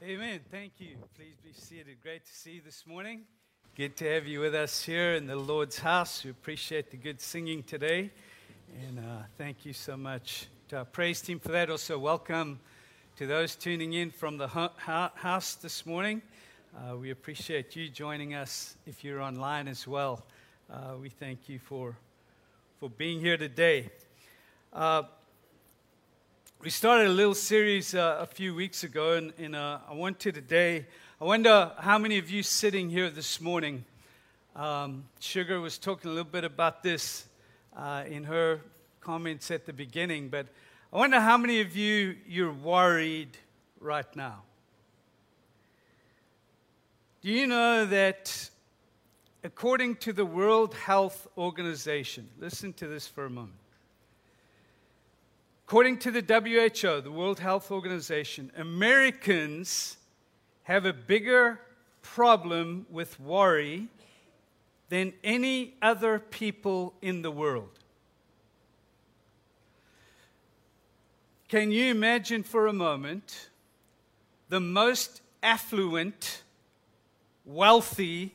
Amen. Thank you. Please be seated. Great to see you this morning. Good to have you with us here in the Lord's house. We appreciate the good singing today. And uh, thank you so much to our praise team for that. Also, welcome to those tuning in from the house this morning. Uh, we appreciate you joining us if you're online as well. Uh, we thank you for, for being here today. We started a little series uh, a few weeks ago, and, and uh, I want to today. I wonder how many of you sitting here this morning. Um, Sugar was talking a little bit about this uh, in her comments at the beginning, but I wonder how many of you you're worried right now. Do you know that according to the World Health Organization, listen to this for a moment. According to the WHO, the World Health Organization, Americans have a bigger problem with worry than any other people in the world. Can you imagine for a moment the most affluent, wealthy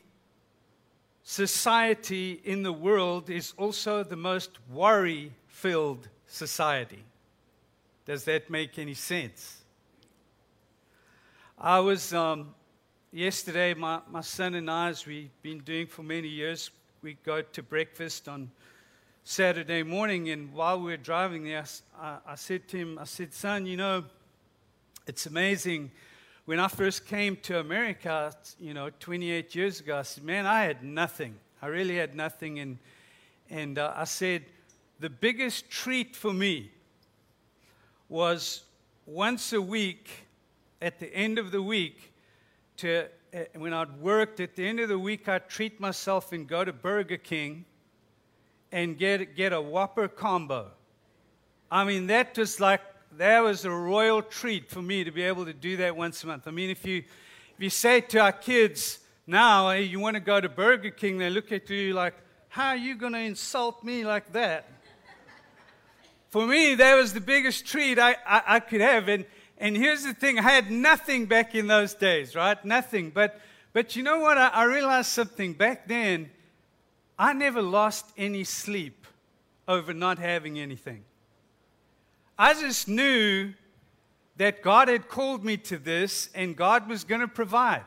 society in the world is also the most worry filled society? Does that make any sense? I was, um, yesterday, my, my son and I, as we've been doing for many years, we go to breakfast on Saturday morning, and while we were driving there, I, I said to him, I said, son, you know, it's amazing. When I first came to America, you know, 28 years ago, I said, man, I had nothing. I really had nothing. And, and uh, I said, the biggest treat for me was once a week, at the end of the week, to uh, when I'd worked at the end of the week, I'd treat myself and go to Burger King and get get a Whopper combo. I mean, that was like that was a royal treat for me to be able to do that once a month. I mean, if you if you say to our kids now, hey, you want to go to Burger King, they look at you like, how are you going to insult me like that? For me, that was the biggest treat I, I, I, could have. And, and here's the thing I had nothing back in those days, right? Nothing. But, but you know what? I, I realized something. Back then, I never lost any sleep over not having anything. I just knew that God had called me to this and God was going to provide.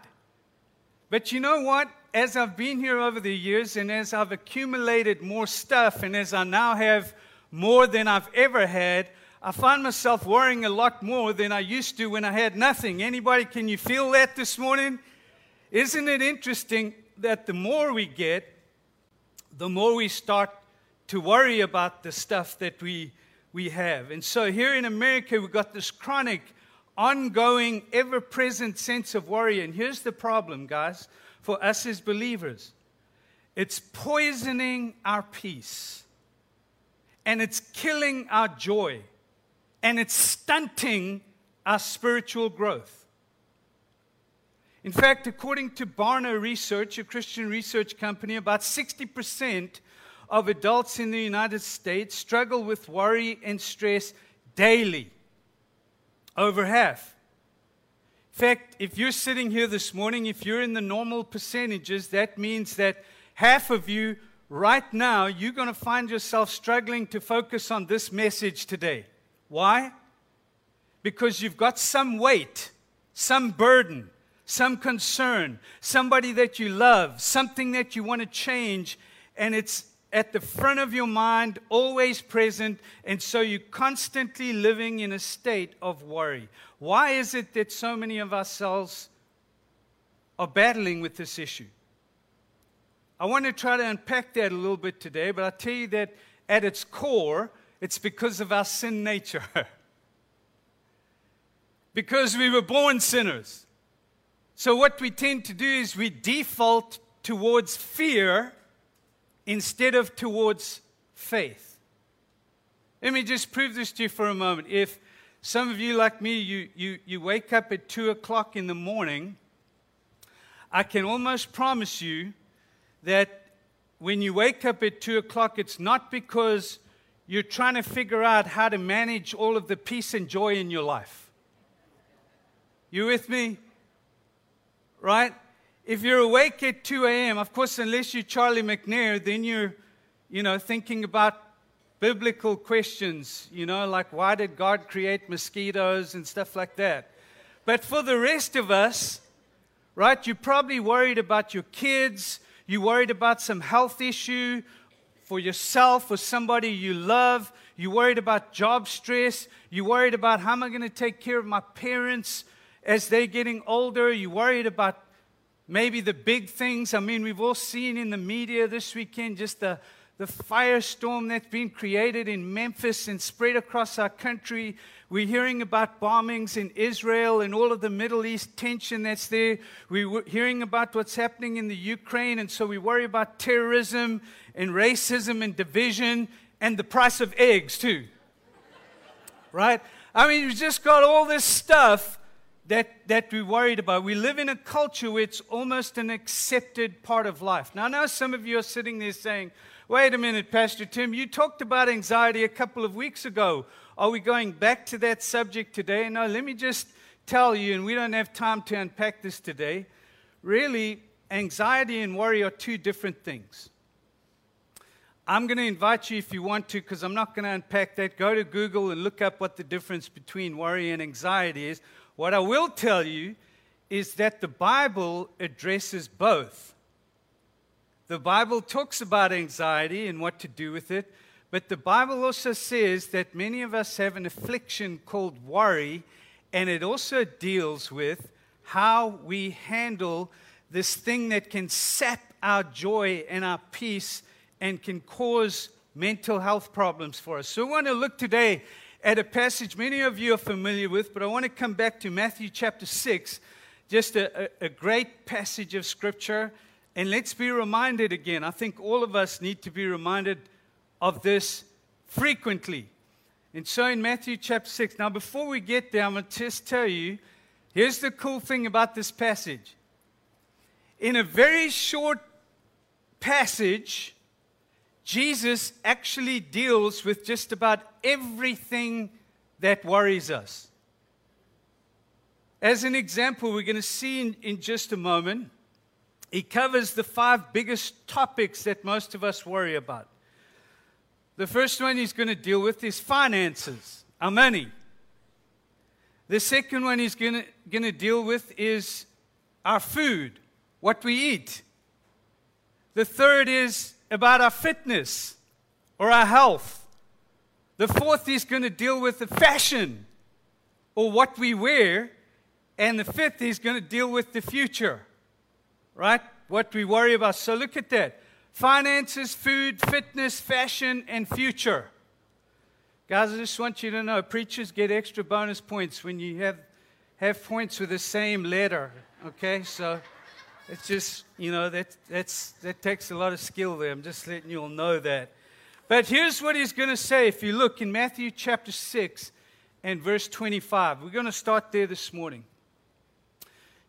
But you know what? As I've been here over the years and as I've accumulated more stuff and as I now have more than I've ever had. I find myself worrying a lot more than I used to when I had nothing. Anybody, can you feel that this morning? Isn't it interesting that the more we get, the more we start to worry about the stuff that we, we have. And so here in America, we've got this chronic, ongoing, ever present sense of worry. And here's the problem, guys, for us as believers it's poisoning our peace and it's killing our joy and it's stunting our spiritual growth. In fact, according to Barna Research, a Christian research company, about 60% of adults in the United States struggle with worry and stress daily. Over half. In fact, if you're sitting here this morning, if you're in the normal percentages, that means that half of you right now, you're going to find yourself struggling to focus on this message today. Why? Because you've got some weight, some burden, some concern, somebody that you love, something that you want to change, and it's at the front of your mind, always present, and so you're constantly living in a state of worry. Why is it that so many of ourselves are battling with this issue? I want to try to unpack that a little bit today, but I tell you that at its core, it's because of our sin nature. because we were born sinners. So, what we tend to do is we default towards fear instead of towards faith. Let me just prove this to you for a moment. If some of you, like me, you, you, you wake up at 2 o'clock in the morning, I can almost promise you that when you wake up at 2 o'clock, it's not because you're trying to figure out how to manage all of the peace and joy in your life. You with me? right? If you're awake at 2 a.m., of course, unless you're Charlie McNair, then you're, you know, thinking about biblical questions, you know, like why did God create mosquitoes and stuff like that. But for the rest of us, right, you're probably worried about your kids, you're worried about some health issue for yourself or somebody you love, you're worried about job stress, you're worried about how am I going to take care of my parents as they're getting older, you're worried about maybe the big things. I mean, we've all seen in the media this weekend just the the firestorm that's been created in Memphis and spread across our country. We're hearing about bombings in Israel and all of the Middle East tension that's there. We're hearing about what's happening in the Ukraine, and so we worry about terrorism and racism and division and the price of eggs, too. right? I mean, you've just got all this stuff that, that we're worried about. We live in a culture where it's almost an accepted part of life. Now, I know some of you are sitting there saying, Wait a minute, Pastor Tim, you talked about anxiety a couple of weeks ago. Are we going back to that subject today? No, let me just tell you, and we don't have time to unpack this today. Really, anxiety and worry are two different things. I'm going to invite you, if you want to, because I'm not going to unpack that, go to Google and look up what the difference between worry and anxiety is. What I will tell you is that the Bible addresses both. The Bible talks about anxiety and what to do with it, but the Bible also says that many of us have an affliction called worry, and it also deals with how we handle this thing that can sap our joy and our peace and can cause mental health problems for us. So, I want to look today at a passage many of you are familiar with, but I want to come back to Matthew chapter 6, just a, a, a great passage of scripture. And let's be reminded again. I think all of us need to be reminded of this frequently. And so in Matthew chapter 6, now before we get there, I'm going to just tell you here's the cool thing about this passage. In a very short passage, Jesus actually deals with just about everything that worries us. As an example, we're going to see in, in just a moment he covers the five biggest topics that most of us worry about. The first one he's going to deal with is finances, our money. The second one he's going to, deal with is our food, what we eat. The third is about our fitness or our health. The fourth he's going to deal with the fashion or what we wear. And the fifth he's going to deal with the future right? What we worry about. So look at that finances, food, fitness, fashion, and future. Guys, I just want you to know preachers get extra bonus points when you have, have points with the same letter, okay? So it's just, you know, that, that's, that takes a lot of skill there. I'm just letting you all know that. But here's what he's going to say if you look in Matthew chapter 6 and verse 25. We're going to start there this morning.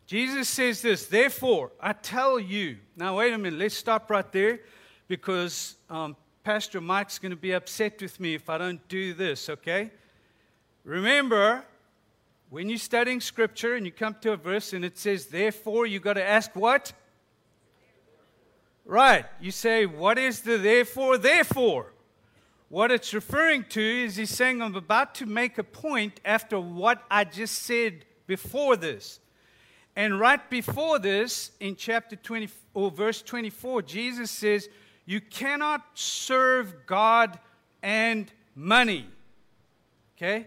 Jesus says this, therefore, I tell you. Now, wait a minute, let's stop right there because um, Pastor Mike's going to be upset with me if I don't do this, okay? Remember, when you're studying scripture and you come to a verse and it says, therefore, you've got to ask what? Right. You say, what is the therefore, therefore? What it's referring to is he's saying, I'm about to make a point after what I just said before this. And right before this, in chapter 20 or verse 24, Jesus says, You cannot serve God and money. Okay?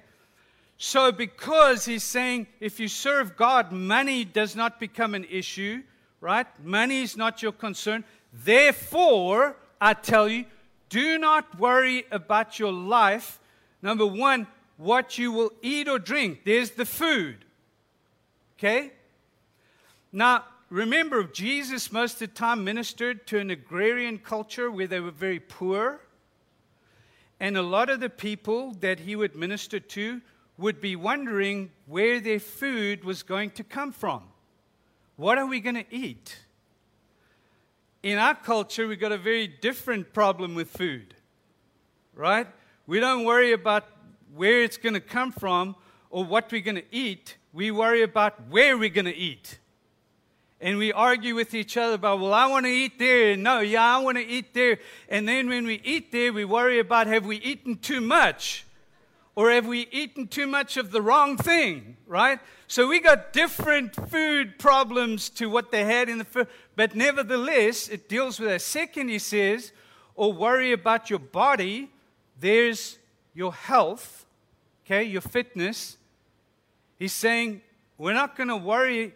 So, because he's saying if you serve God, money does not become an issue, right? Money is not your concern. Therefore, I tell you, do not worry about your life. Number one, what you will eat or drink. There's the food. Okay? Now, remember, Jesus most of the time ministered to an agrarian culture where they were very poor. And a lot of the people that he would minister to would be wondering where their food was going to come from. What are we going to eat? In our culture, we've got a very different problem with food, right? We don't worry about where it's going to come from or what we're going to eat. We worry about where we're going to eat. And we argue with each other about, well, I want to eat there. And no, yeah, I want to eat there. And then when we eat there, we worry about have we eaten too much? Or have we eaten too much of the wrong thing, right? So we got different food problems to what they had in the first, but nevertheless, it deals with a second, he says, or worry about your body. There's your health, okay, your fitness. He's saying, we're not going to worry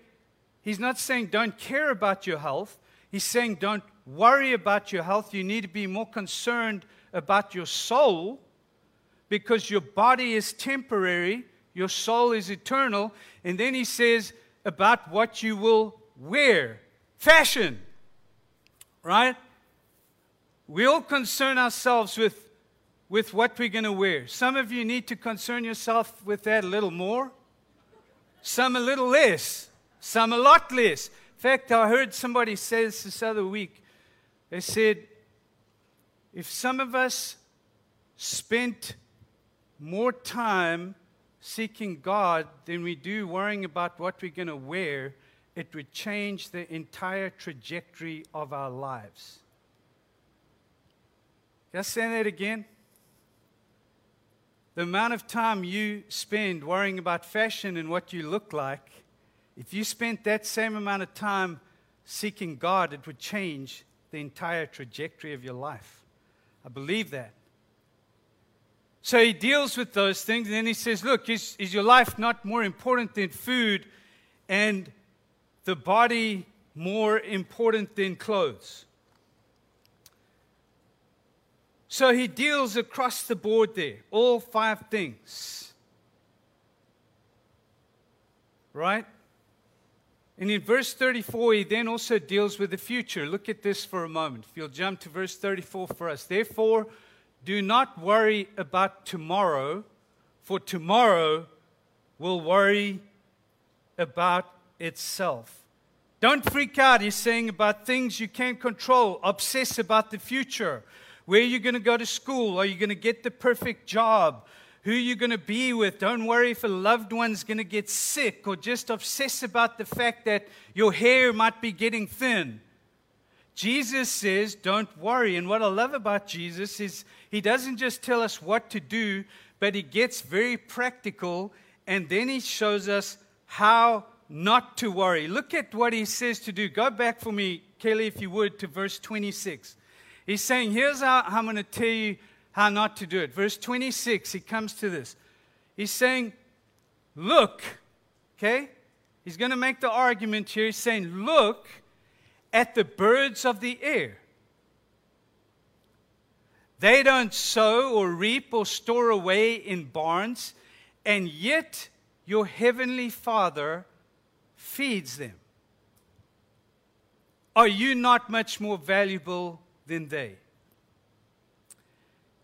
He's not saying don't care about your health. He's saying don't worry about your health. You need to be more concerned about your soul because your body is temporary, your soul is eternal. And then he says about what you will wear fashion, right? We all concern ourselves with, with what we're going to wear. Some of you need to concern yourself with that a little more, some a little less some a lot less. In fact, I heard somebody say this this other week. They said, if some of us spent more time seeking God than we do worrying about what we're going to wear, it would change the entire trajectory of our lives. Can I say that again? The amount of time you spend worrying about fashion and what you look like if you spent that same amount of time seeking God, it would change the entire trajectory of your life. I believe that. So he deals with those things, and then he says, Look, is, is your life not more important than food and the body more important than clothes? So he deals across the board there, all five things. Right? And in verse 34, he then also deals with the future. Look at this for a moment. If you'll jump to verse 34 for us. Therefore, do not worry about tomorrow, for tomorrow will worry about itself. Don't freak out, he's saying, about things you can't control. Obsess about the future. Where are you going to go to school? Are you going to get the perfect job? Who you're going to be with. Don't worry if a loved one's going to get sick or just obsess about the fact that your hair might be getting thin. Jesus says, Don't worry. And what I love about Jesus is he doesn't just tell us what to do, but he gets very practical and then he shows us how not to worry. Look at what he says to do. Go back for me, Kelly, if you would, to verse 26. He's saying, Here's how I'm going to tell you how not to do it. Verse 26, he comes to this. He's saying, Look, okay? He's going to make the argument here. He's saying, Look at the birds of the air. They don't sow or reap or store away in barns, and yet your heavenly Father feeds them. Are you not much more valuable than they?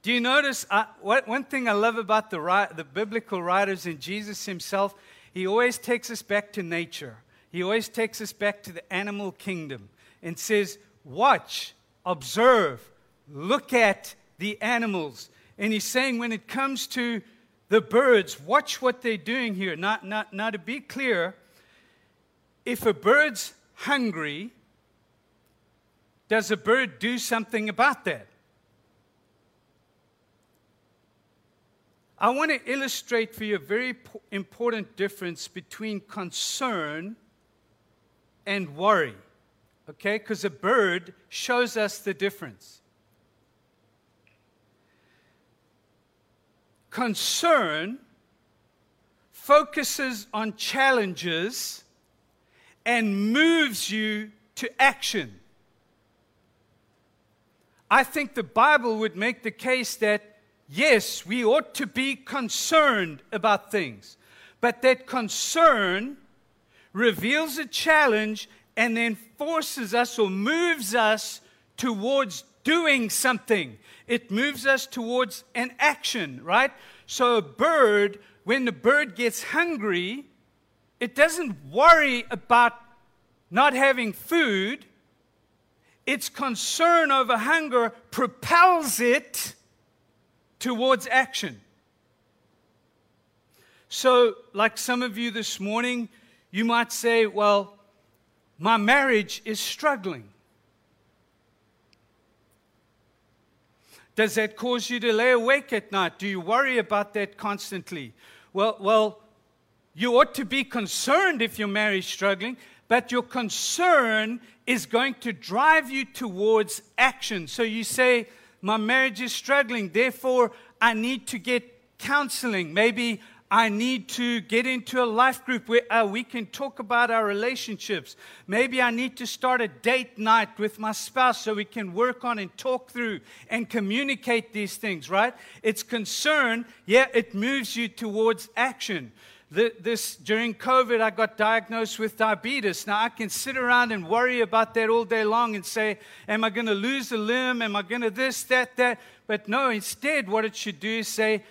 Do you notice uh, what, one thing I love about the, the biblical writers and Jesus himself? He always takes us back to nature. He always takes us back to the animal kingdom and says, Watch, observe, look at the animals. And he's saying, when it comes to the birds, watch what they're doing here. Now, now, now to be clear, if a bird's hungry, does a bird do something about that? I want to illustrate for you a very important difference between concern and worry. Okay? Because a bird shows us the difference. Concern focuses on challenges and moves you to action. I think the Bible would make the case that yes, we ought to be concerned about things, but that concern reveals a challenge and then forces us or moves us towards doing something. It moves us towards an action, right? So, a bird, when the bird gets hungry, it doesn't worry about not having food. Its concern over hunger propels it towards action. So, like some of you this morning, you might say, Well, my marriage is struggling. Does that cause you to lay awake at night? Do you worry about that constantly? Well, well, you ought to be concerned if your marriage is struggling, but your concern is going to drive you towards action. So you say, My marriage is struggling, therefore I need to get counseling. Maybe I need to get into a life group where uh, we can talk about our relationships. Maybe I need to start a date night with my spouse so we can work on and talk through and communicate these things, right? It's concern, yeah, it moves you towards action. This during COVID, I got diagnosed with diabetes. Now I can sit around and worry about that all day long and say, "Am I going to lose a limb? Am I going to this, that, that?" But no, instead, what it should do is say,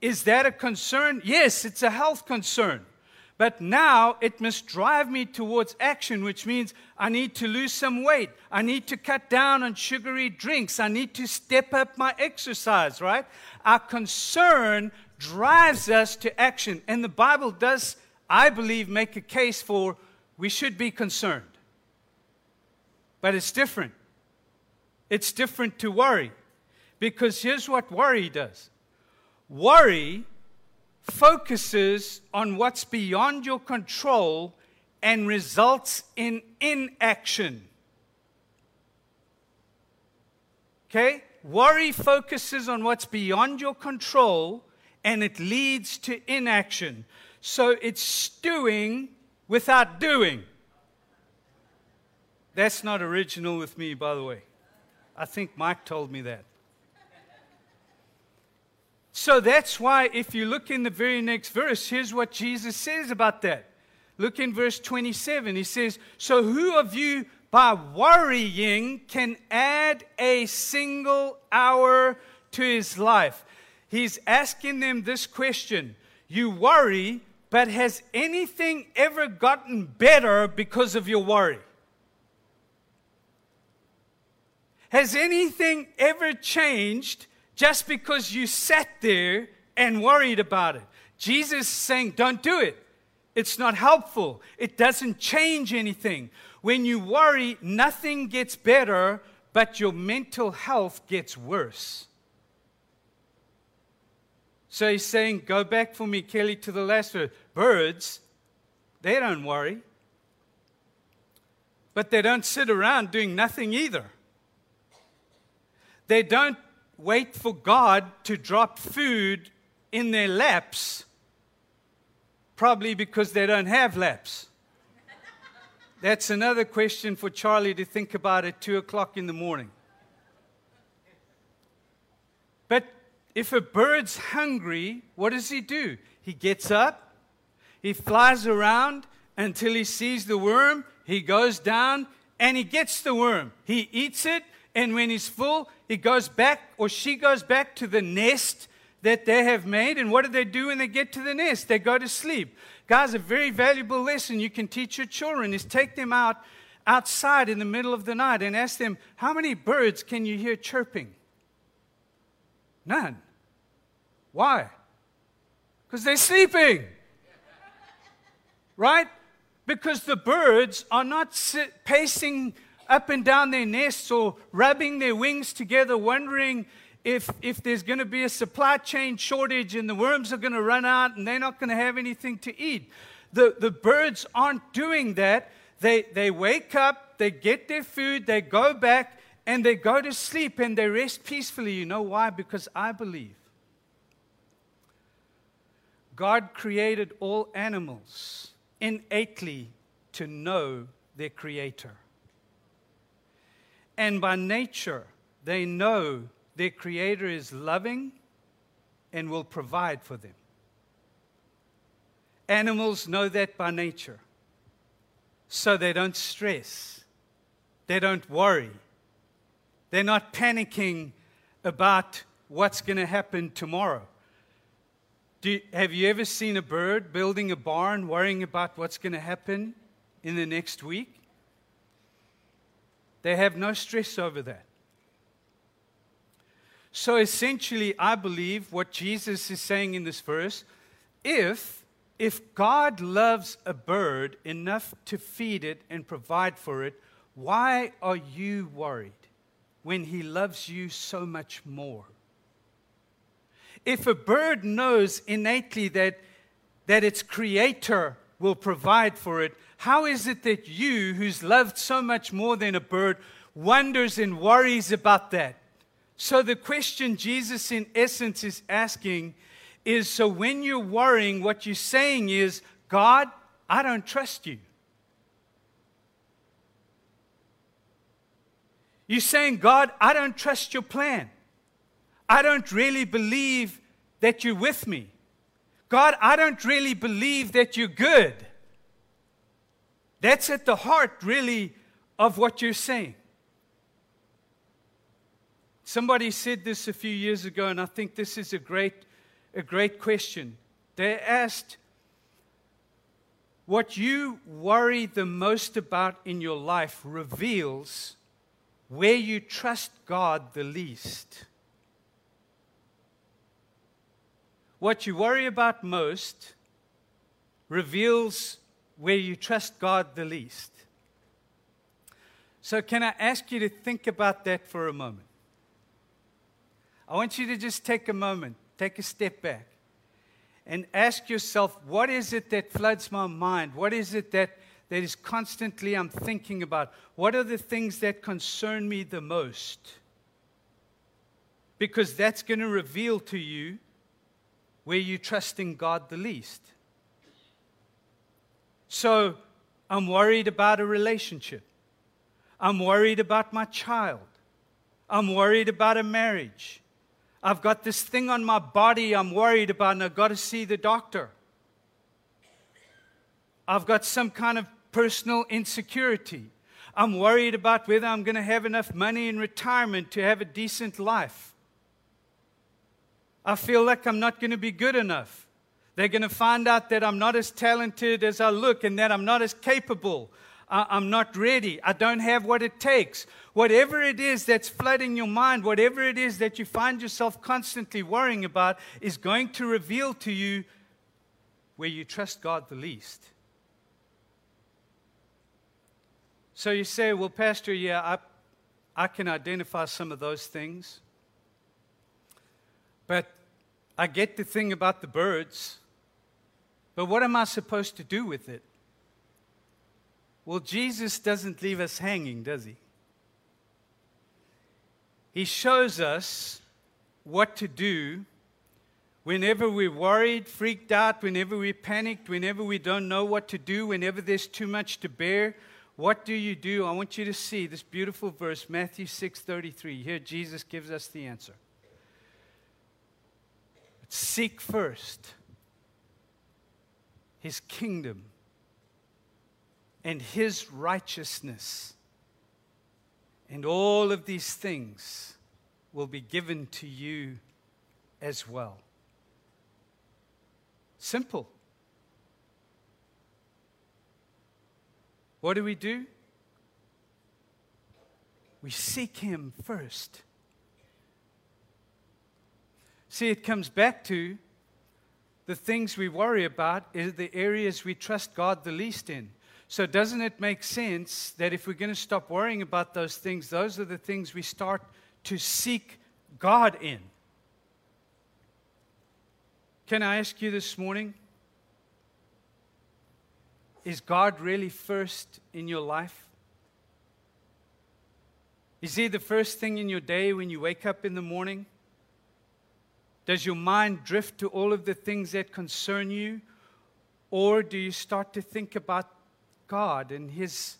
is that a concern? Yes, it's a health concern. But now it must drive me towards action, which means I need to lose some weight. I need to cut down on sugary drinks. I need to step up my exercise, right? Our concern drives us to action. And the Bible does, I believe, make a case for we should be concerned. But it's different. It's different to worry. Because here's what worry does Worry focuses on what's beyond your control and results in inaction. Okay? Worry focuses on what's beyond your control and it leads to inaction. So it's stewing without doing. That's not original with me, by the way. I think Mike told me that. So that's why, if you look in the very next verse, here's what Jesus says about that. Look in verse 27. He says, So who of you by worrying can add a single hour to his life? He's asking them this question You worry, but has anything ever gotten better because of your worry? Has anything ever changed just because you sat there and worried about it. Jesus is saying, don't do it. It's not helpful. It doesn't change anything. When you worry, nothing gets better, but your mental health gets worse. So he's saying, Go back for me, Kelly, to the last word. Birds, they don't worry. But they don't sit around doing nothing either. They don't wait for God to drop food in their laps, probably because they don't have laps. That's another question for Charlie to think about at 2 o'clock in the morning. But if a bird's hungry, what does he do? He gets up, he flies around until he sees the worm, he goes down, and he gets the worm. He eats it, and when he's full, he goes back or she goes back to the nest that they have made. And what do they do when they get to the nest? They go to sleep. Guys, a very valuable lesson you can teach your children is take them out outside in the middle of the night and ask them, How many birds can you hear chirping? None. Why? Because they're sleeping. right? Because the birds are not sit, pacing up and down their nests or rubbing their wings together, wondering if, if there's going to be a supply chain shortage and the worms are going to run out and they're not going to have anything to eat. The, the birds aren't doing that. They, they wake up, they get their food, they go back, and they go to sleep and they rest peacefully. You know why? Because I believe God created all animals innately to know their Creator and by nature, they know their Creator is loving and will provide for them. Animals know that by nature. So they don't stress, they don't worry, they're not panicking about what's going to happen tomorrow. Have you ever seen a bird building a barn worrying about what's going to happen in the next week? They have no stress over that. So essentially, I believe what Jesus is saying in this verse if if God loves a bird enough to feed it and provide for it, why are you worried when He loves you so much more? If a bird knows innately that, that its creator will provide for it, how is it that you, who's loved so much more than a bird, wonders and worries about that? So, the question Jesus, in essence, is asking is so when you're worrying, what you're saying is, God, I don't trust you. You're saying, God, I don't trust your plan. I don't really believe that you're with me. God, I don't really believe that you're good. That's at the heart, really, of what you're saying. Somebody said this a few years ago, and I think this is a great, a great question. They asked, What you worry the most about in your life reveals where you trust God the least. What you worry about most reveals where you trust God the least. So, can I ask you to think about that for a moment? I want you to just take a moment, take a step back, and ask yourself what is it that floods my mind? What is it that, that is constantly I'm thinking about? What are the things that concern me the most? Because that's going to reveal to you where you trust in God the least. So I'm worried about a relationship. I'm worried about my child. I'm worried about a marriage. I've got this thing on my body I'm worried about, and I've got to see the doctor. I've got some kind of personal insecurity. I'm worried about whether I'm going to have enough money in retirement to have a decent life. I feel like I'm not going to be good enough. They're going to find out that I'm not as talented as I look and that I'm not as capable. I'm not ready. I don't have what it takes. Whatever it is that's flooding your mind, whatever it is that you find yourself constantly worrying about, is going to reveal to you where you trust God the least. So you say, Well, Pastor, yeah, I, I can identify some of those things. But I get the thing about the birds, but what am I supposed to do with it? Well, Jesus doesn't leave us hanging, does he? He shows us what to do whenever we're worried, freaked out, whenever we're panicked, whenever we don't know what to do, whenever there's too much to bear. What do you do? I want you to see this beautiful verse, Matthew 6:33. Here Jesus gives us the answer. Seek first his kingdom and his righteousness, and all of these things will be given to you as well. Simple. What do we do? We seek him first. See, it comes back to the things we worry about is the areas we trust God the least in. So, doesn't it make sense that if we're going to stop worrying about those things, those are the things we start to seek God in? Can I ask you this morning? Is God really first in your life? Is He the first thing in your day when you wake up in the morning? Does your mind drift to all of the things that concern you? Or do you start to think about God and His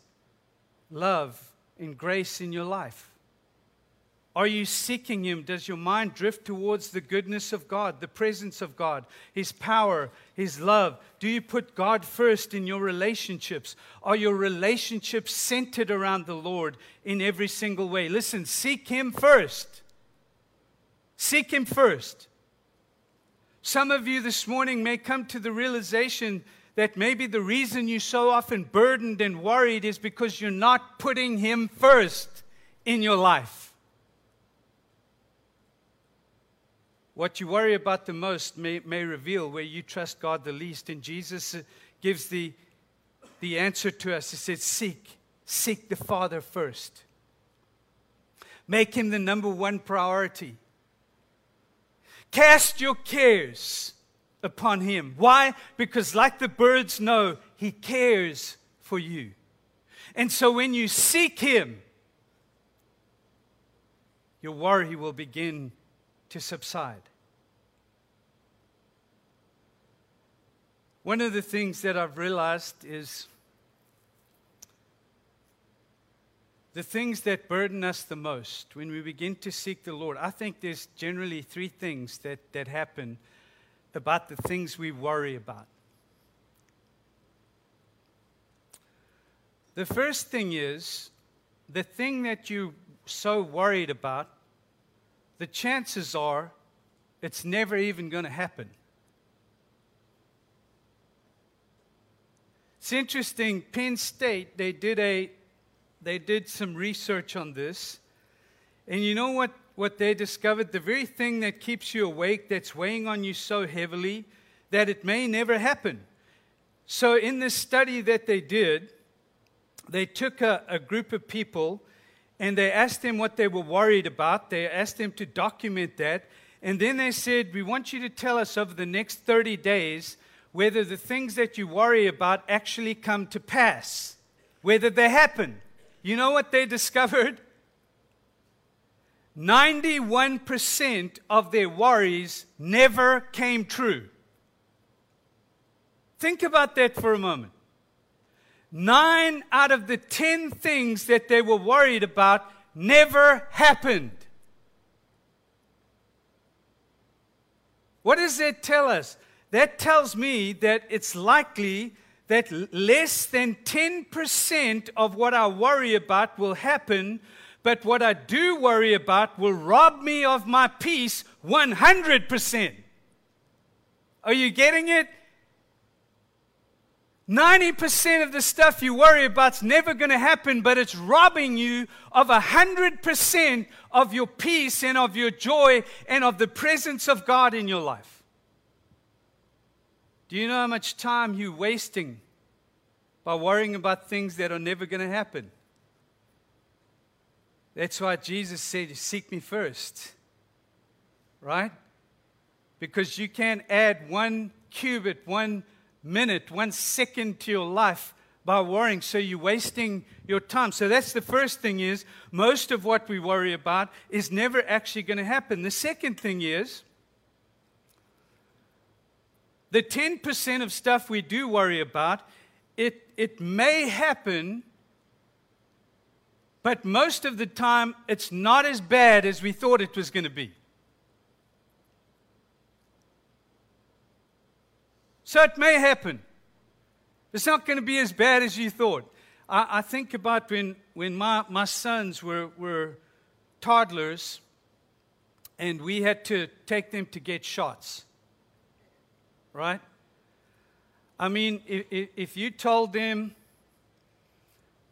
love and grace in your life? Are you seeking Him? Does your mind drift towards the goodness of God, the presence of God, His power, His love? Do you put God first in your relationships? Are your relationships centered around the Lord in every single way? Listen, seek Him first. Seek Him first. Some of you this morning may come to the realization that maybe the reason you're so often burdened and worried is because you're not putting Him first in your life. what you worry about the most may, may reveal where you trust God the least. And Jesus uh, gives the, the answer to us. He says, Seek, seek the Father first. Make him the number one priority. Cast your cares upon him. Why? Because, like the birds know, he cares for you. And so, when you seek him, your worry will begin to subside. One of the things that I've realized is the things that burden us the most when we begin to seek the Lord. I think there's generally three things that, that happen about the things we worry about. The first thing is the thing that you're so worried about, the chances are it's never even going to happen. It's interesting, Penn State, they did, a, they did some research on this. And you know what, what they discovered? The very thing that keeps you awake, that's weighing on you so heavily, that it may never happen. So, in this study that they did, they took a, a group of people and they asked them what they were worried about. They asked them to document that. And then they said, We want you to tell us over the next 30 days whether the things that you worry about actually come to pass, whether they happen. You know what they discovered? 91% of their worries never came true. Think about that for a moment. Nine out of the 10 things that they were worried about never happened. What does that tell us? that tells me that it's likely that less than 10% of what I worry about will happen, but what I do worry about will rob me of my peace 100%. Are you getting it? 90% of the stuff you worry about is never going to happen, but it's robbing you of 100% of your peace and of your joy and of the presence of God in your life. Do you know how much time you're wasting by worrying about things that are never going to happen? That's why Jesus said, Seek me first. Right? Because you can't add one cubit, one minute, one second to your life by worrying. So you're wasting your time. So that's the first thing is most of what we worry about is never actually going to happen. The second thing is the 10% of stuff we do worry about, it, it may happen, but most of the time it's not as bad as we thought it was going to be. So it may happen. It's not going to be as bad as you thought. I, I think about when, when my, my sons were, were toddlers and we had to take them to get shots right? I mean, if, if you told them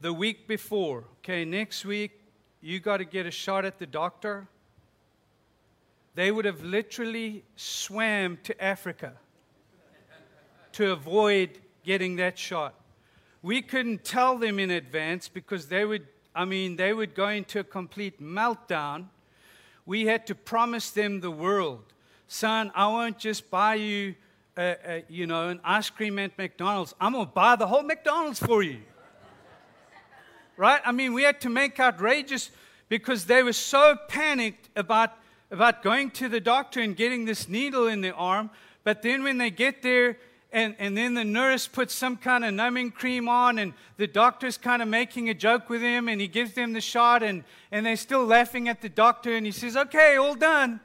the week before, okay, next week you got to get a shot at the doctor, they would have literally swam to Africa to avoid getting that shot. We couldn't tell them in advance because they would, I mean, they would go into a complete meltdown. We had to promise them the world. Son, I won't just buy you uh, uh, you know, an ice cream at McDonald's, I'm going to buy the whole McDonald's for you. right? I mean, we had to make outrageous because they were so panicked about, about going to the doctor and getting this needle in their arm. But then when they get there, and, and then the nurse puts some kind of numbing cream on, and the doctor's kind of making a joke with him, and he gives them the shot, and, and they're still laughing at the doctor, and he says, Okay, all done.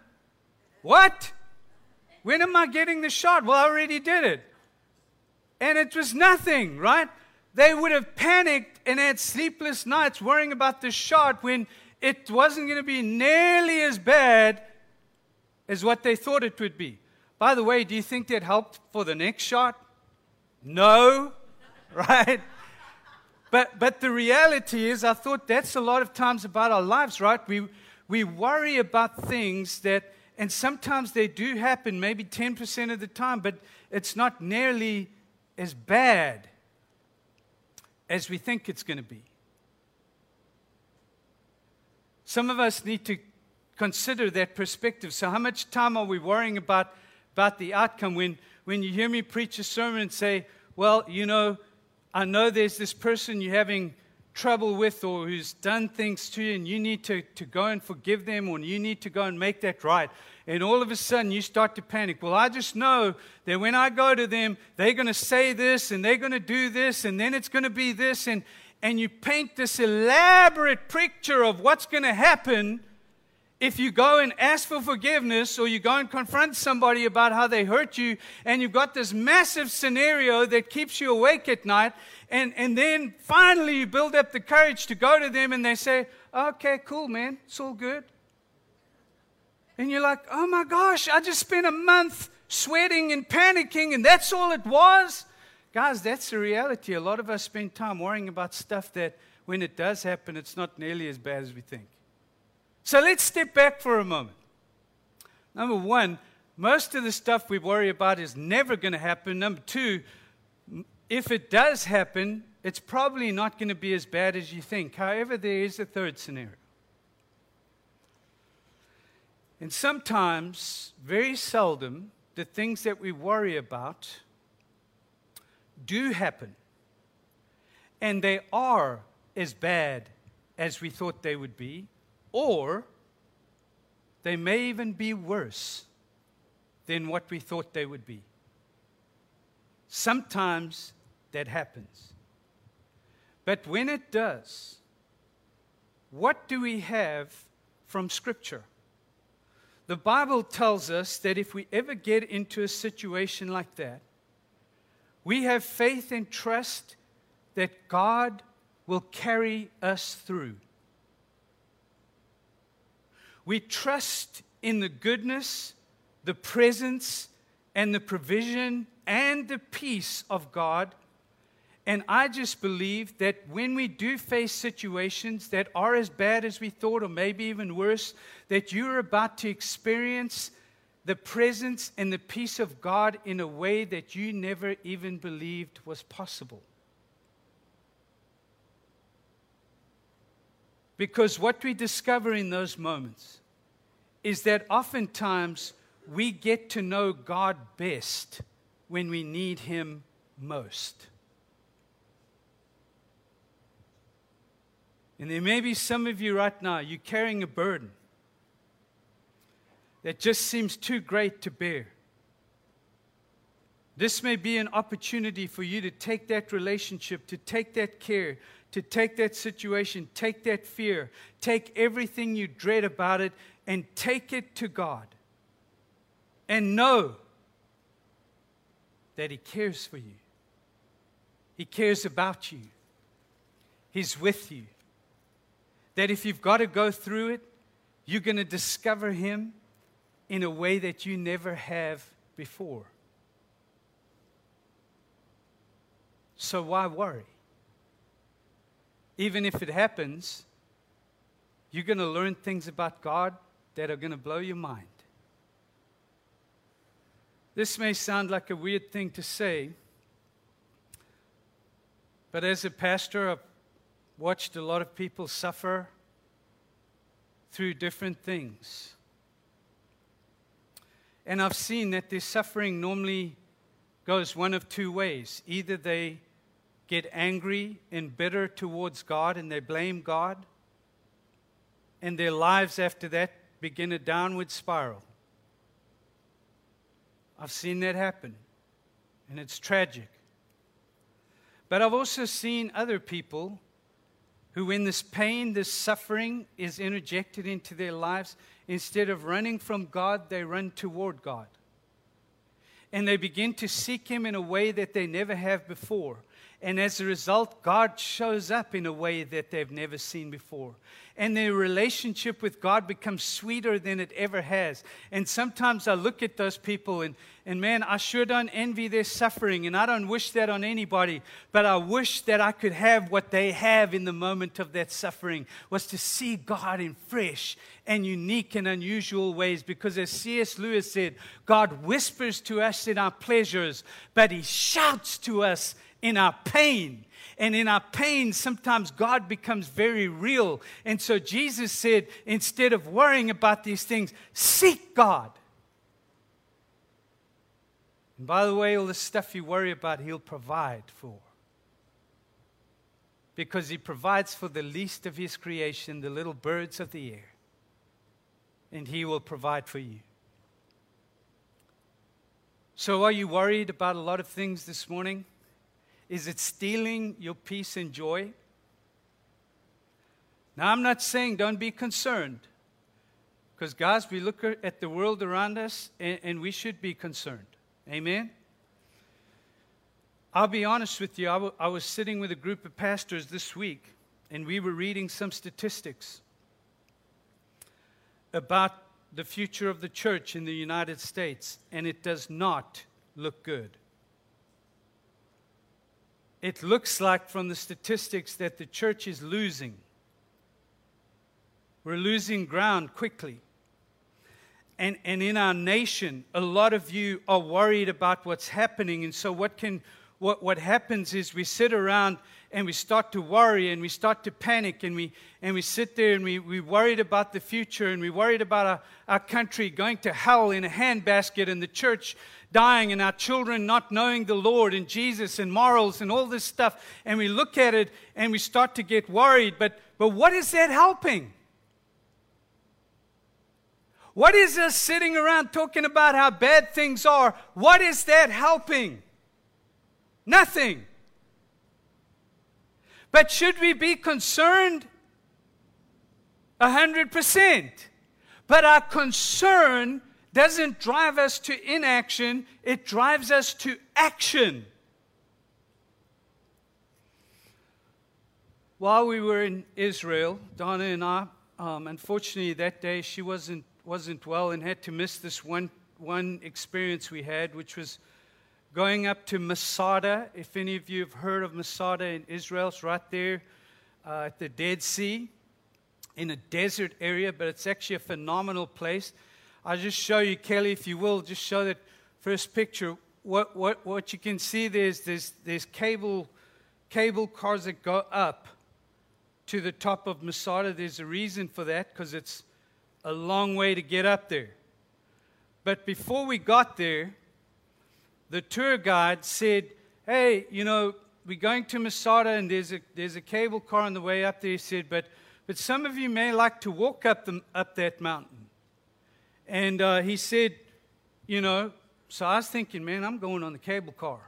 What? When am I getting the shot? Well, I already did it. And it was nothing, right? They would have panicked and had sleepless nights worrying about the shot when it wasn't going to be nearly as bad as what they thought it would be. By the way, do you think that helped for the next shot? No, right? But, but the reality is, I thought that's a lot of times about our lives, right? We, we worry about things that and sometimes they do happen, maybe 10% of the time, but it's not nearly as bad as we think it's going to be. Some of us need to consider that perspective. So, how much time are we worrying about, about the outcome when, when you hear me preach a sermon and say, Well, you know, I know there's this person you're having trouble with or who's done things to you, and you need to, to go and forgive them, or you need to go and make that right. And all of a sudden, you start to panic. Well, I just know that when I go to them, they're going to say this, and they're going to do this, and then it's going to be this. And, and you paint this elaborate picture of what's going to happen if you go and ask for forgiveness or you go and confront somebody about how they hurt you, and you've got this massive scenario that keeps you awake at night, and, and then finally you build up the courage to go to them and they say, Okay, cool, man, it's all good. And you're like, Oh my gosh, I just spent a month sweating and panicking, and that's all it was. Guys, that's the reality. A lot of us spend time worrying about stuff that when it does happen, it's not nearly as bad as we think. So let's step back for a moment. Number one, most of the stuff we worry about is never going to happen. Number two, if it does happen, it's probably not going to be as bad as you think. However, there is a third scenario. And sometimes, very seldom, the things that we worry about do happen. And they are as bad as we thought they would be or they may even be worse than what we thought they would be. Sometimes that happens. But when it does, what do we have from Scripture? The Bible tells us that if we ever get into a situation like that, we have faith and trust that God will carry us through. We trust in the goodness, the presence, and the provision and the peace of God. And I just believe that when we do face situations that are as bad as we thought, or maybe even worse, that you're about to experience the presence and the peace of God in a way that you never even believed was possible. Because what we discover in those moments is that oftentimes we get to know God best when we need Him most. And there may be some of you right now, you're carrying a burden that just seems too great to bear. This may be an opportunity for you to take that relationship, to take that care, to take that situation, take that fear, take everything you dread about it, and take it to God. And know that He cares for you, He cares about you, He's with you. That if you've got to go through it, you're going to discover Him in a way that you never have before. So why worry? Even if it happens, you're going to learn things about God that are going to blow your mind. This may sound like a weird thing to say, but as a pastor, I've watched a lot of people suffer through different things. And I've seen that their suffering normally goes one of two ways. Either they get angry and bitter towards God and they blame God. And their lives after that begin a downward spiral. I've seen that happen, and it's tragic. But I've also seen other people who, when this pain, this suffering is interjected into their lives, instead of running from God, they run toward God. And they begin to seek Him in a way that they never have before And as a result, God shows up in a way that they've never seen before. And their relationship with God becomes sweeter than it ever has. And sometimes I look at those people and, and man, I sure don't envy their suffering. And I don't wish that on anybody. But I wish that I could have what they have in the moment of that suffering was to see God in fresh and unique and unusual ways. Because as C.S. Lewis said, God whispers to us in our pleasures, but he shouts to us in our pain. And in our pain, sometimes God becomes very real. And so Jesus said, instead of worrying about these things, seek God. And by the way, all the stuff you worry about, He'll provide for. Because He provides for the least of His creation, the little birds of the air. And He will provide for you. So, are you worried about a lot of things this morning? Is it stealing your peace and joy? Now, I'm not saying don't be concerned. Because, guys, we look at the world around us and, and, we should be concerned. Amen? I'll be honest with you. I, w- I was sitting with a group of pastors this week and we were reading some statistics about the future of the church in the United States, and it does not look good it looks like from the statistics that the church is losing. We're losing ground quickly. And, and in our nation, a lot of you are worried about what's happening. And so, what, can, what, what happens is we sit around and we start to worry and we start to panic and we, and we sit there and we, we worried about the future and we're worried about our, our country going to hell in a handbasket and the church dying and our children not knowing the Lord and Jesus and morals and all this stuff. And we look at it and we start to get worried. But, but what is that helping? What is us sitting around talking about how bad things are? What is that helping? Nothing. But should we be concerned? A hundred percent. But our concern doesn't drive us to inaction, it drives us to action. While we were in Israel, Donna and I, um, unfortunately that day she wasn't, wasn't well and had to miss this one, one experience we had, which was going up to Masada. If any of you have heard of Masada in Israel, it's right there uh, at the Dead Sea in a desert area, but it's actually a phenomenal place. I'll just show you, Kelly, if you will, just show that first picture. What, what, what you can see there's, there's, there's cable, cable cars that go up to the top of Masada. There's a reason for that because it's a long way to get up there. But before we got there, the tour guide said, Hey, you know, we're going to Masada and there's a, there's a cable car on the way up there. He said, But, but some of you may like to walk up, the, up that mountain. And uh, he said, you know, so I was thinking, man, I'm going on the cable car.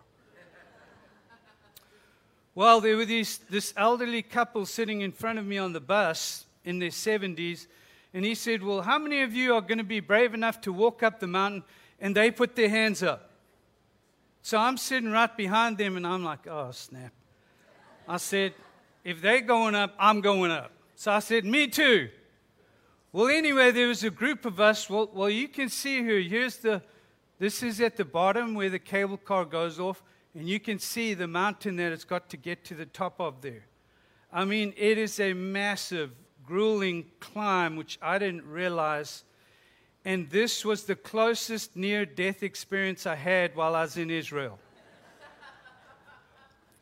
well, there were these, this elderly couple sitting in front of me on the bus in their 70s. And he said, Well, how many of you are going to be brave enough to walk up the mountain? And they put their hands up. So I'm sitting right behind them and I'm like, Oh, snap. I said, If they're going up, I'm going up. So I said, Me too. Well, anyway, there was a group of us. Well, well, you can see here. Here's the, this is at the bottom where the cable car goes off, and you can see the mountain that it's got to get to the top of there. I mean, it is a massive, grueling climb, which I didn't realize. And this was the closest near death experience I had while I was in Israel.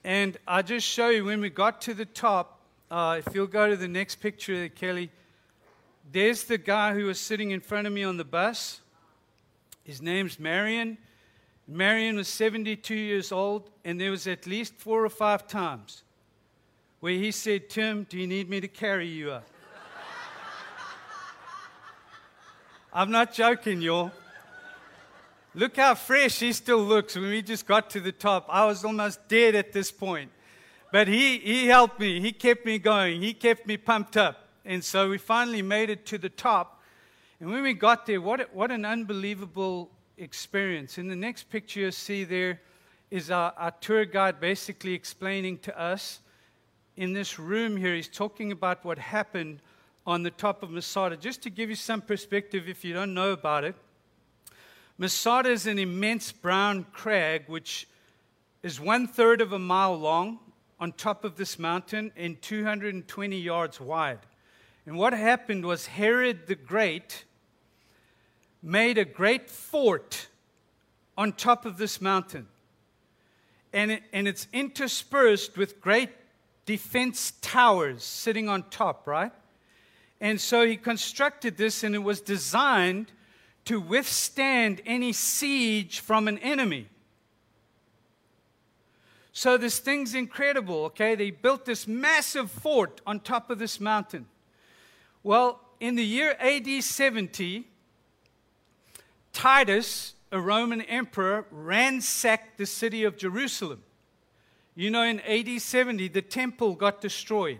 and I just show you when we got to the top, uh, if you'll go to the next picture, there, Kelly there's the guy who was sitting in front of me on the bus. His name's Marion. Marion was 72 years old, and there was at least four or five times where he said, Tim, do you need me to carry you up? I'm not joking, y'all. Look how fresh he still looks when we just got to the top. I was almost dead at this point. But he, he helped me. He kept me going. He kept me pumped up. And so we finally made it to the top. And when we got there, what, what an unbelievable experience. In the next picture you see there is our, our tour guide basically explaining to us in this room here. He's talking about what happened on the top of Masada. Just to give you some perspective, if you don't know about it, Masada is an immense brown crag which is one third of a mile long on top of this mountain and 220 yards wide. And what happened was Herod the Great made a great fort on top of this mountain. And, it, and it's interspersed with great defense towers sitting on top, right? And so he constructed this, and it was designed to withstand any siege from an enemy. So this thing's incredible, okay? They built this massive fort on top of this mountain. Well, in the year AD 70, Titus, a Roman emperor, ransacked the city of Jerusalem. You know, in AD 70, the temple got destroyed,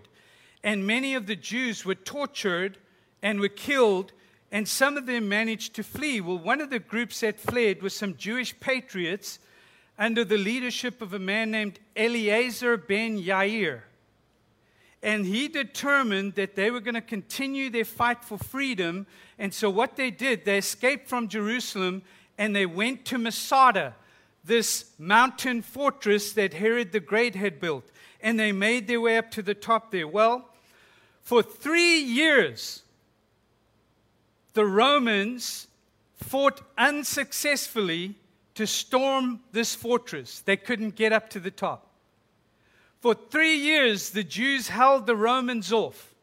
and many of the Jews were tortured and were killed, and some of them managed to flee. Well, one of the groups that fled was some Jewish patriots under the leadership of a man named Eleazar ben Yair. And he determined that they were going to continue their fight for freedom. And so, what they did, they escaped from Jerusalem and they went to Masada, this mountain fortress that Herod the Great had built. And they made their way up to the top there. Well, for three years, the Romans fought unsuccessfully to storm this fortress. They couldn't get up to the top. For three years, the Jews held the Romans off.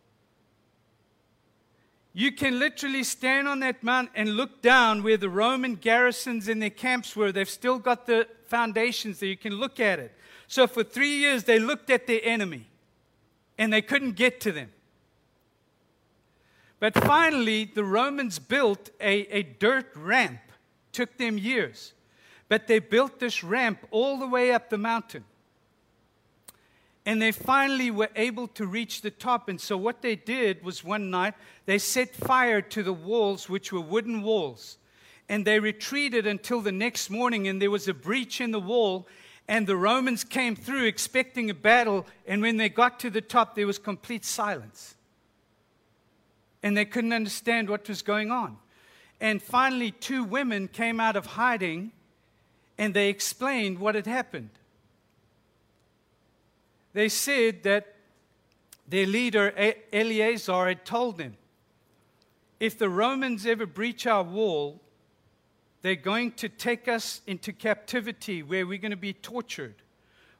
You can literally stand on that mount and look down where the Roman garrisons and their camps were. They've still got the foundations there. You can look at it. So for three years, they looked at their enemy and they couldn't get to them. But finally, the Romans built a, a dirt ramp. Took them years. But they built this ramp all the way up the mountain. And they finally were able to reach the top. And so, what they did was one night, they set fire to the walls, which were wooden walls. And they retreated until the next morning, and there was a breach in the wall. And the Romans came through expecting a battle. And when they got to the top, there was complete silence. And they couldn't understand what was going on. And finally, two women came out of hiding and they explained what had happened. They said that their leader, Eleazar, had told them if the Romans ever breach our wall, they're going to take us into captivity where we're going to be tortured,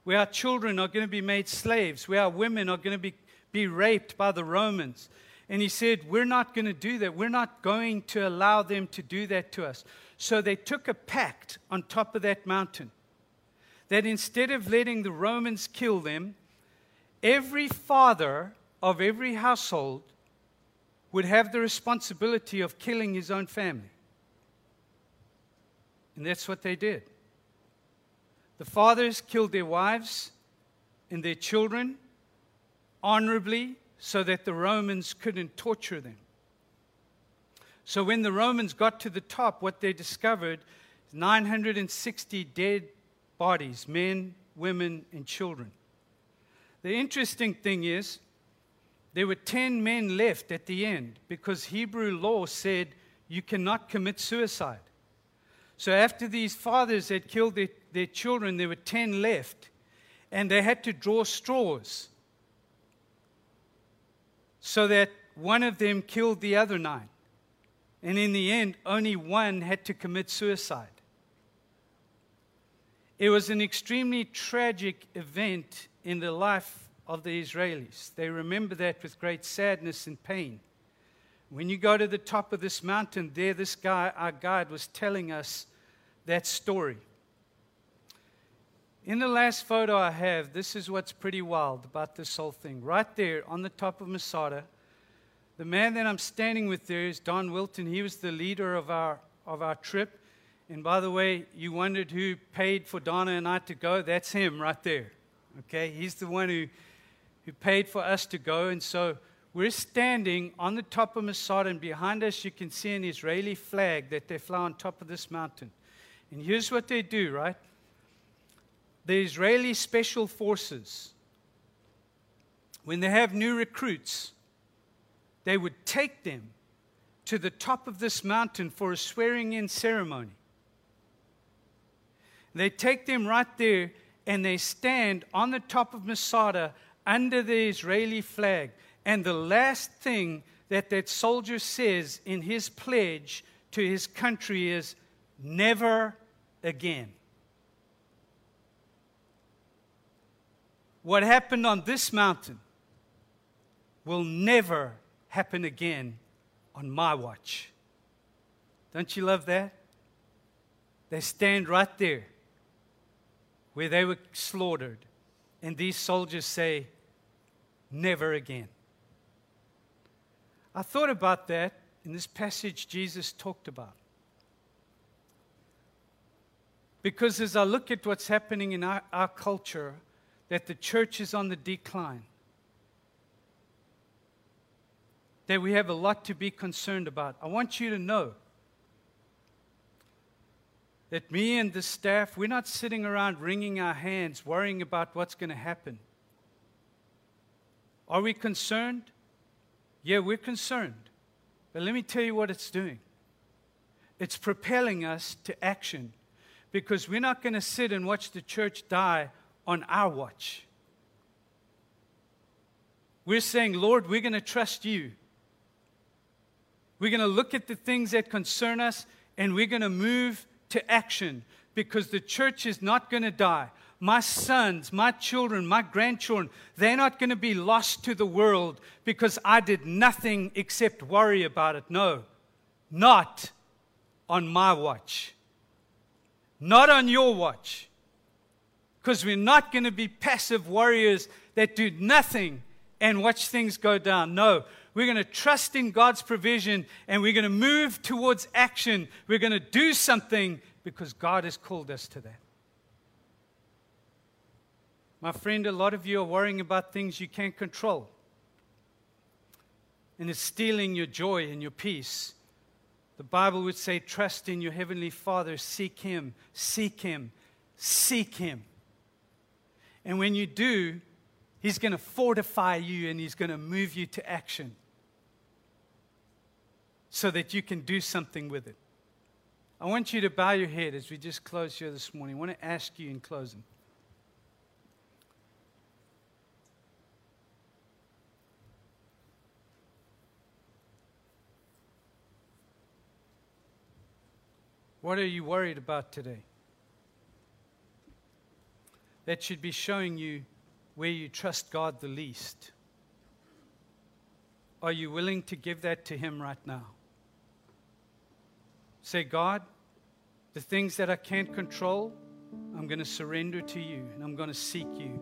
where our children are going to be made slaves, where our women are going to be, be raped by the Romans. And he said, We're not going to do that. We're not going to allow them to do that to us. So they took a pact on top of that mountain that instead of letting the Romans kill them, every father of every household would have the responsibility of killing his own family. And that's what they did. The fathers killed their wives and their children honorably so that the Romans couldn't torture them. So when the Romans got to the top, what they discovered 960 dead bodies men, women, and children. The interesting thing is, there were 10 men left at the end because Hebrew law said you cannot commit suicide. So after these fathers had killed their, their children, there were 10 left, and they had to draw straws so that one of them killed the other nine. And in the end, only one had to commit suicide. It was an extremely tragic event in the life of the Israelis. They remember that with great sadness and pain. When you go to the top of this mountain, there, this guy, our guide, was telling us that story. In the last photo I have, this is what's pretty wild about this whole thing. Right there on the top of Masada, the man that I'm standing with there is Don Wilton. He was the leader of our, of our trip. And by the way, you wondered who paid for Donna and I to go? That's him right there. Okay? He's the one who, who paid for us to go. And so we're standing on the top of Masada, and behind us you can see an Israeli flag that they fly on top of this mountain. And here's what they do, right? The Israeli special forces, when they have new recruits, they would take them to the top of this mountain for a swearing in ceremony. They take them right there and they stand on the top of Masada under the Israeli flag. And the last thing that that soldier says in his pledge to his country is never again. What happened on this mountain will never happen again on my watch. Don't you love that? They stand right there where they were slaughtered, and these soldiers say, Never again. I thought about that in this passage Jesus talked about. Because as I look at what's happening in our, our culture, that the church is on the decline, that we have a lot to be concerned about. I want you to know that me and the staff, we're not sitting around wringing our hands, worrying about what's going to happen. Are we concerned? Yeah, we're concerned. But let me tell you what it's doing it's propelling us to action because we're not going to sit and watch the church die on our watch. We're saying, Lord, we're going to trust you. We're going to look at the things that concern us and we're going to move to action because the church is not going to die. My sons, my children, my grandchildren, they're not going to be lost to the world because I did nothing except worry about it. No, not on my watch. Not on your watch. Because we're not going to be passive warriors that do nothing and watch things go down. No, we're going to trust in God's provision and we're going to move towards action. We're going to do something because God has called us to that. My friend, a lot of you are worrying about things you can't control. And it's stealing your joy and your peace. The Bible would say, trust in your Heavenly Father, seek Him, seek Him, seek Him. And when you do, He's going to fortify you and He's going to move you to action so that you can do something with it. I want you to bow your head as we just close here this morning. I want to ask you in closing. What are you worried about today? That should be showing you where you trust God the least. Are you willing to give that to Him right now? Say, God, the things that I can't control, I'm going to surrender to you and I'm going to seek you.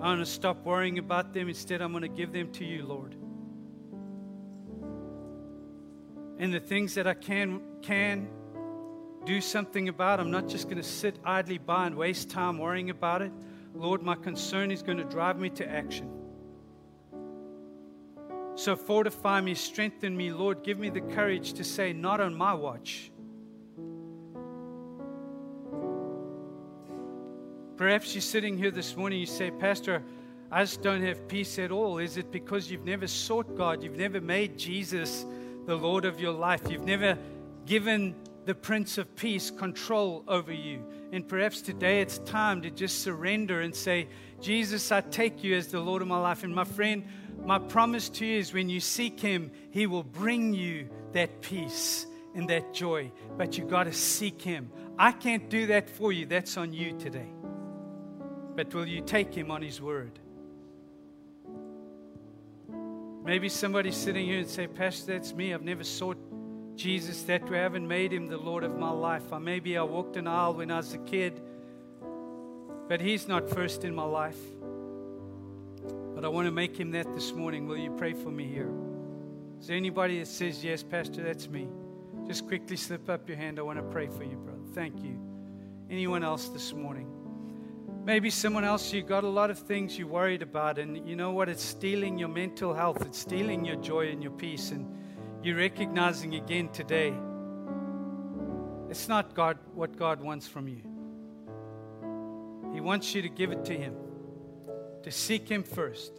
I'm going to stop worrying about them. Instead, I'm going to give them to you, Lord. And the things that I can, can do something about, it. I'm not just going to sit idly by and waste time worrying about it. Lord, my concern is going to drive me to action. So fortify me, strengthen me, Lord. Give me the courage to say, Not on my watch. Perhaps you're sitting here this morning, you say, Pastor, I just don't have peace at all. Is it because you've never sought God? You've never made Jesus the Lord of your life? You've never given the Prince of Peace control over you? And perhaps today it's time to just surrender and say, Jesus, I take you as the Lord of my life. And my friend, my promise to you is when you seek Him, He will bring you that peace and that joy. But you got to seek Him. I can't do that for you. That's on you today. But will you take Him on His word? Maybe somebody's sitting here and say, Pastor, that's me. I've never sought Jesus that. I haven't made Him the Lord of my life. Or maybe I walked an aisle when I was a kid, but He's not first in my life. But I want to make him that this morning. Will you pray for me here? Is there anybody that says, Yes, Pastor, that's me? Just quickly slip up your hand. I want to pray for you, brother. Thank you. Anyone else this morning? Maybe someone else, you got a lot of things you're worried about, and you know what? It's stealing your mental health, it's stealing your joy and your peace, and you're recognizing again today it's not God what God wants from you. He wants you to give it to Him, to seek Him first,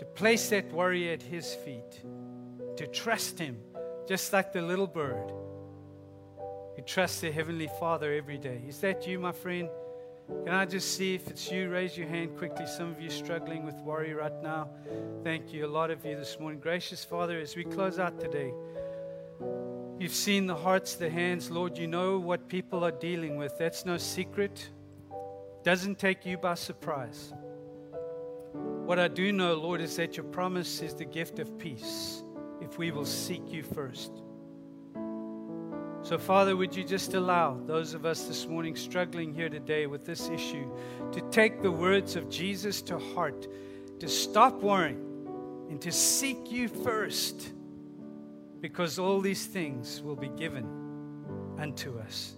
to place that worry at His feet, to trust Him, just like the little bird who trusts the Heavenly Father every day. Is that you, my friend? Can I just see if it's you? Raise your hand quickly. Some of you struggling with worry right now. Thank you. A lot of you this morning. Gracious Father, as we close out today, you've seen the hearts, the hands. Lord, you know what people are dealing with. That's no secret. Doesn't take you by surprise. What I do know, Lord, is that your promise is the gift of peace if we will seek you first. So, Father, would you just allow those of us this morning struggling here today with this issue to take the words of Jesus to heart, to stop worrying, and to seek you first, because all these things will be given unto us.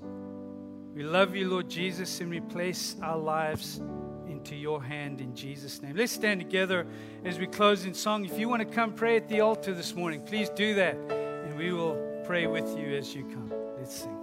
We love you, Lord Jesus, and we place our lives into your hand in Jesus' name. Let's stand together as we close in song. If you want to come pray at the altar this morning, please do that, and we will pray with you as you come. Let's sing.